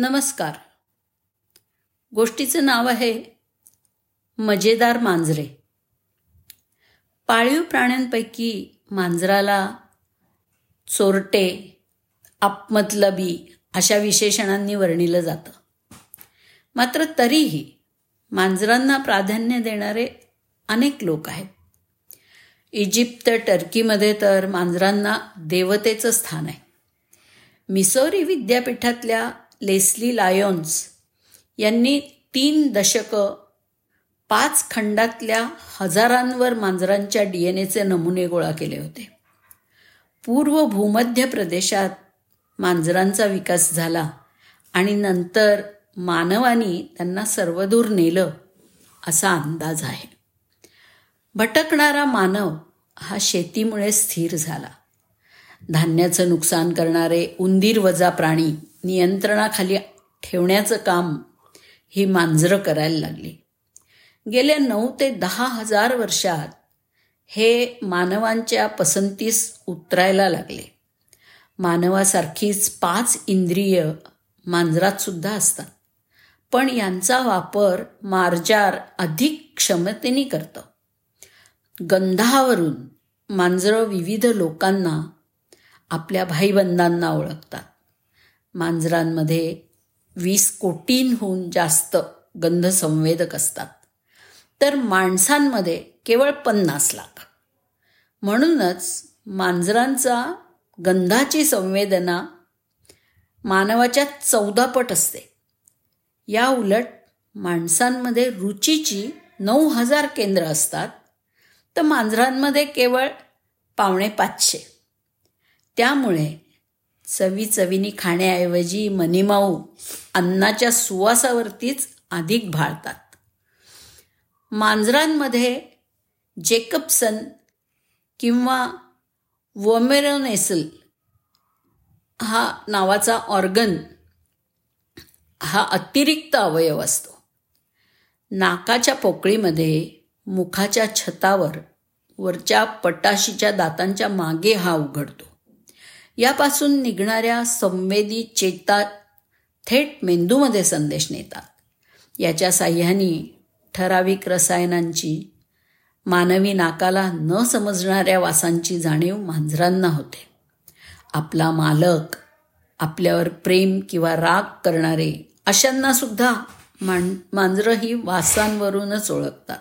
नमस्कार. गोष्टीचं नाव आहे मजेदार मांजरे. पाळीव प्राण्यांपैकी मांजराला चोरटे आपमतलबी अशा विशेषणांनी वर्णिलं जातं. मात्र तरीही मांजरांना प्राधान्य देणारे अनेक लोक आहेत. इजिप्त टर्कीमध्ये तर मांजरांना देवतेचं स्थान आहे. मिसोरी विद्यापीठातल्या लेस्ली लायॉन्स यांनी तीन दशकं पाच खंडातल्या हजारांवर मांजरांच्या डी एन एचे नमुने गोळा केले होते. पूर्व भूमध्य प्रदेशात मांजरांचा विकास झाला आणि नंतर मानवानी त्यांना सर्वदूर नेलं असा अंदाज आहे. भटकणारा मानव हा शेतीमुळे स्थिर झाला. धान्याचं नुकसान करणारे उंदीर वजा प्राणी नियंत्रणाखाली ठेवण्याचं काम ही मांजरं करायला लागली. गेल्या नऊ ते दहा हजार वर्षात हे मानवांच्या पसंतीस उतरायला लागले. मानवासारखीच पाच इंद्रिय मांजरात सुद्धा असतात. पण यांचा वापर मार्जार अधिक क्षमतेने करतं. गंधावरून मांजरं विविध लोकांना आपल्या भाईबंधांना ओळखतात. मांजरांमध्ये वीस कोटींहून जास्त गंध संवेदक असतात. तर माणसांमध्ये केवळ पन्नास लाख. म्हणूनच मांजरांचा गंधाची संवेदना मानवाच्या चौदापट असते. या उलट माणसांमध्ये रुचीची नऊ हजार केंद्र असतात. तर मांजरांमध्ये केवळ पावणे पाचशे. त्यामुळे चवी चवीनी खाण्याऐवजी मनीमाऊ अन्नाच्या सुवासावरतीच अधिक भाळतात. मांजरांमध्ये जेकबसन किंवा वोमेरोनेसल हा नावाचा ऑर्गन हा अतिरिक्त अवयव असतो. नाकाच्या पोकळीमध्ये मुखाच्या छतावर वरच्या पटाशीच्या दातांच्या मागे हा उघडतो. यापासून निघणाऱ्या संवेदी चेता थेट मेंदूमध्ये संदेश नेतात. याच्या साह्याने ठराविक रसायनांची मानवी नाकाला न समजणाऱ्या वासांची जाणीव मांजरांना होते. आपला मालक आपल्यावर प्रेम किंवा राग करणारे अशांना सुद्धा मान मांजरं ही वासांवरूनच ओळखतात.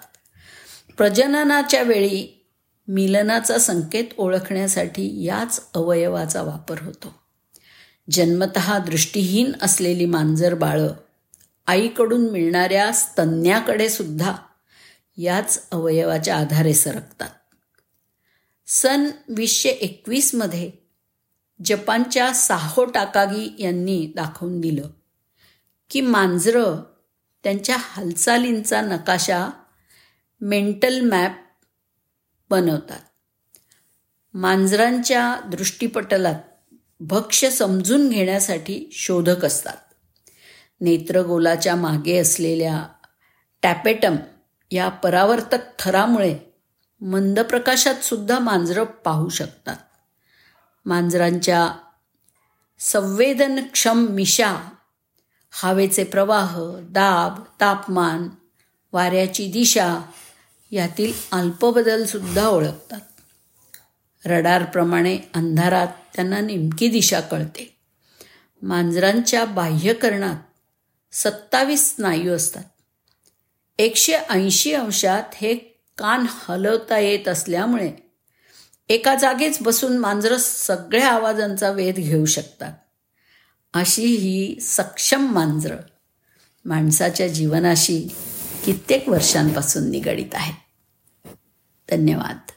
प्रजननाच्या वेळी मिलनाचा संकेत ओळखण्यासाठी याच अवयवाचा वापर होतो. जन्मत दृष्टीहीन असलेली मांजर बाळं आईकडून मिळणाऱ्या स्तन्याकडे सुद्धा याच अवयवाच्या आधारे सरकतात. सन वीसशे एकवीसमध्ये जपानच्या साहो टाकागी यांनी दाखवून दिलं की मांजरं त्यांच्या हालचालींचा नकाशा मेंटल मॅप बनवतात. मांजरांच्या दृष्टीपटलात भक्ष्य समजून घेण्यासाठी शोधक असतात. नेत्रगोलाच्या मागे असलेल्या टॅपेटम या परावर्तक थरामुळे मंद प्रकाशात सुद्धा मांजरं पाहू शकतात. मांजरांच्या संवेदनक्षम मिशा हवेचे प्रवाह दाब तापमान वाऱ्याची दिशा यातील अल्पबदलसुद्धा ओळखतात. रडारप्रमाणे अंधारात त्यांना नेमकी दिशा कळते. मांजरांच्या बाह्यकरणात सत्तावीस स्नायू असतात. एकशे ऐंशी अंशात हे कान हलवता येत असल्यामुळे एका जागेच बसून मांजरं सगळ्या आवाजांचा वेध घेऊ शकतात. अशी ही सक्षम मांजरं माणसाच्या जीवनाशी कित्येक वर्षांपासून निगडीत आहेत. धन्यवाद.